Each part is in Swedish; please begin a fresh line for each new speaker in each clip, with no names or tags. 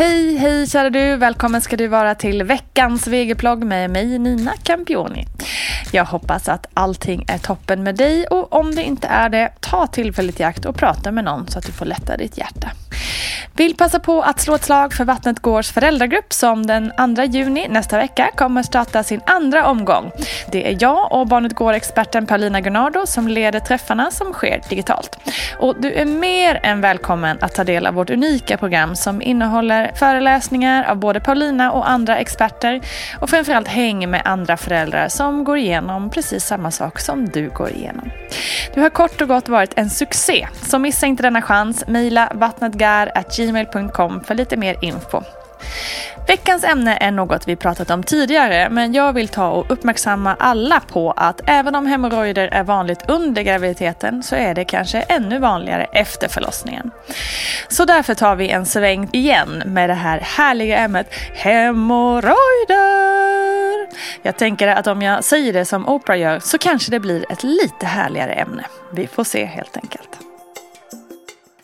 Hej, hej kära du! Välkommen ska du vara till veckans VG-plogg med mig Nina Campioni. Jag hoppas att allting är toppen med dig och om det inte är det, ta tillfället i akt och prata med någon så att du får lätta ditt hjärta. Vill passa på att slå ett slag för Vattnet Gårds föräldragrupp som den 2 juni nästa vecka kommer starta sin andra omgång. Det är jag och Barnet Går-experten Paulina Gunnardo som leder träffarna som sker digitalt. Och du är mer än välkommen att ta del av vårt unika program som innehåller föreläsningar av både Paulina och andra experter och framförallt häng med andra föräldrar som går igenom precis samma sak som du går igenom. Du har kort och gott varit en succé, så missa inte denna chans. Mejla vattnetgar.gmail.com för lite mer info. Veckans ämne är något vi pratat om tidigare men jag vill ta och uppmärksamma alla på att även om hemorrojder är vanligt under graviditeten så är det kanske ännu vanligare efter förlossningen. Så därför tar vi en sväng igen med det här härliga ämnet hemorrojder. Jag tänker att om jag säger det som Oprah gör så kanske det blir ett lite härligare ämne. Vi får se helt enkelt.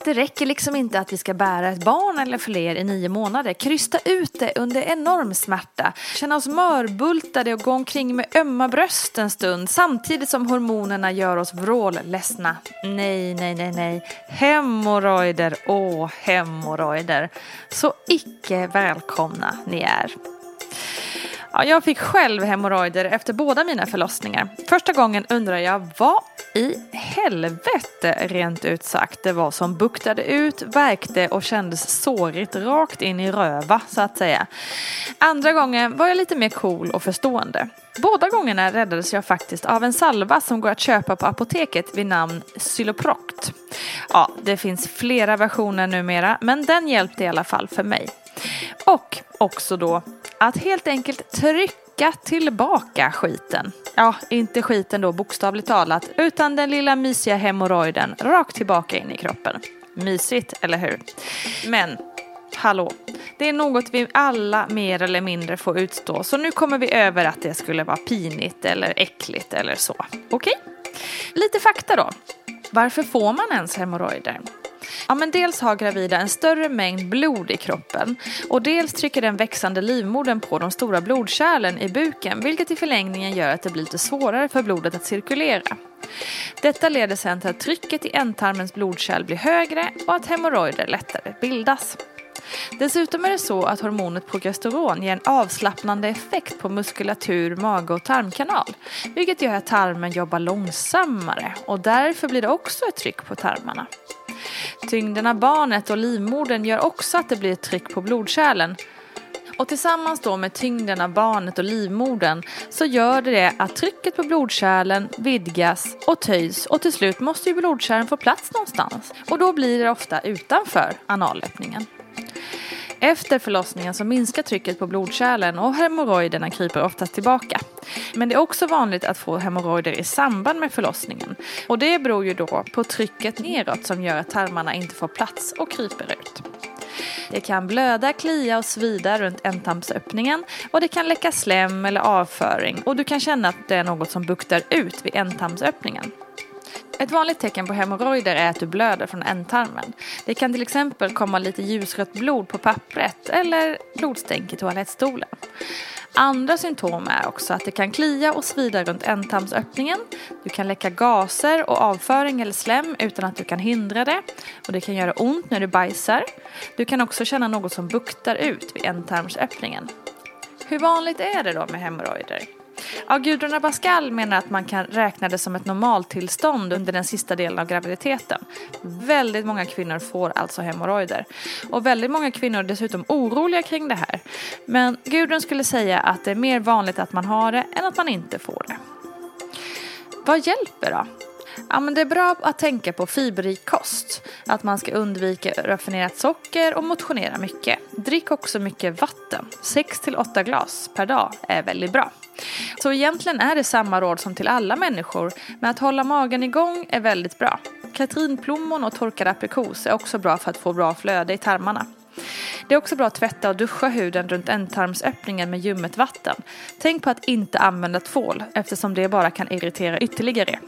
Det räcker liksom inte att vi ska bära ett barn eller fler i nio månader. Krysta ut det under enorm smärta. Känna oss mörbultade och gå omkring med ömma bröst en stund samtidigt som hormonerna gör oss vrålledsna. Nej, nej, nej, nej. Hemorrojder, åh, hemorrojder. Så icke välkomna ni är. Ja, jag fick själv hemorrojder efter båda mina förlossningar. Första gången undrar jag vad i helvete rent ut sagt det var som buktade ut, verkte och kändes sårigt rakt in i röva så att säga. Andra gången var jag lite mer cool och förstående. Båda gångerna räddades jag faktiskt av en salva som går att köpa på apoteket vid namn Xyloproct. Ja, det finns flera versioner numera men den hjälpte i alla fall för mig. Och också då att helt enkelt trycka tillbaka skiten. Ja, inte skiten då bokstavligt talat, utan den lilla mysiga hemorrojden rakt tillbaka in i kroppen. Mysigt, eller hur? Men, hallå, det är något vi alla mer eller mindre får utstå, så nu kommer vi över att det skulle vara pinigt eller äckligt eller så. Okej? Okay? Lite fakta då. Varför får man ens hemorrojder? Ja, men dels har gravida en större mängd blod i kroppen och dels trycker den växande livmodern på de stora blodkärlen i buken vilket i förlängningen gör att det blir lite svårare för blodet att cirkulera. Detta leder sedan till att trycket i ändtarmens blodkärl blir högre och att hemorrojder lättare bildas. Dessutom är det så att hormonet progesteron ger en avslappnande effekt på muskulatur, mage och tarmkanal. Vilket gör att tarmen jobbar långsammare och därför blir det också ett tryck på tarmarna. Tyngden av barnet och livmodern gör också att det blir ett tryck på blodkärlen. Och tillsammans då med tyngden av barnet och livmodern så gör det, det att trycket på blodkärlen vidgas och töjs och till slut måste ju blodkärlen få plats någonstans. Och då blir det ofta utanför analöppningen. Efter förlossningen så minskar trycket på blodkärlen och hemorrojderna kryper oftast tillbaka. Men det är också vanligt att få hemorrojder i samband med förlossningen. Och det beror ju då på trycket neråt som gör att tarmarna inte får plats och kryper ut. Det kan blöda, klia och svida runt ändtarmsöppningen och det kan läcka slem eller avföring och du kan känna att det är något som buktar ut vid ändtarmsöppningen. Ett vanligt tecken på hemorrojder är att du blöder från ändtarmen. Det kan till exempel komma lite ljusrött blod på pappret eller blodstänk i toalettstolen. Andra symptom är också att det kan klia och svida runt ändtarmsöppningen. Du kan läcka gaser och avföring eller slem utan att du kan hindra det. Och det kan göra ont när du bajsar. Du kan också känna något som buktar ut vid ändtarmsöppningen. Hur vanligt är det då med hemorrojder? Ja, Gudrun Abascal menar att man kan räkna det som ett normaltillstånd under den sista delen av graviditeten. Väldigt många kvinnor får alltså hemorrojder. Och väldigt många kvinnor är dessutom oroliga kring det här. Men Gudrun skulle säga att det är mer vanligt att man har det än att man inte får det. Vad hjälper då? Ja, men det är bra att tänka på fiberrik kost. Att man ska undvika raffinerat socker och motionera mycket. Drick också mycket vatten. 6-8 glas per dag är väldigt bra. Så egentligen är det samma råd som till alla människor, men att hålla magen igång är väldigt bra. Katrinplommon och torkad aprikos är också bra för att få bra flöde i tarmarna. Det är också bra att tvätta och duscha huden runt ändtarmsöppningen med ljummet vatten. Tänk på att inte använda tvål eftersom det bara kan irritera ytterligare.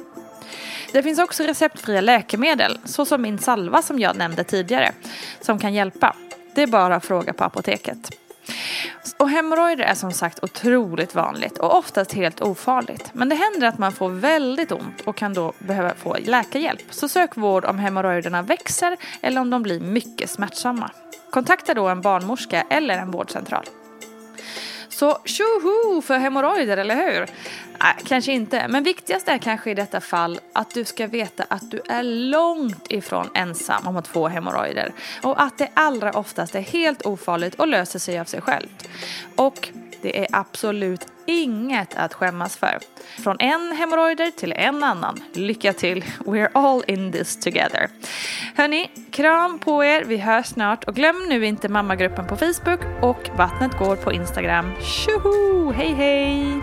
Det finns också receptfria läkemedel, såsom min salva som jag nämnde tidigare, som kan hjälpa. Det är bara att fråga på apoteket. Och hemorrojder är som sagt otroligt vanligt och oftast helt ofarligt. Men det händer att man får väldigt ont och kan då behöva få läkarhjälp. Så sök vård om hemorrojderna växer eller om de blir mycket smärtsamma. Kontakta då en barnmorska eller en vårdcentral. Så tjoho för hemorrojder, eller hur? Nej, kanske inte. Men viktigast är kanske i detta fall att du ska veta att du är långt ifrån ensam om att få hemorrojder. Och att det allra oftast är helt ofarligt och löser sig av sig självt. Och det är absolut inget att skämmas för. Från en hemorrojder till en annan. Lycka till! We're all in this together. Hörni, kram på er. Vi hörs snart. Och glöm nu inte mammagruppen på Facebook och Vattnet går på Instagram. Tjoho! Hej hej!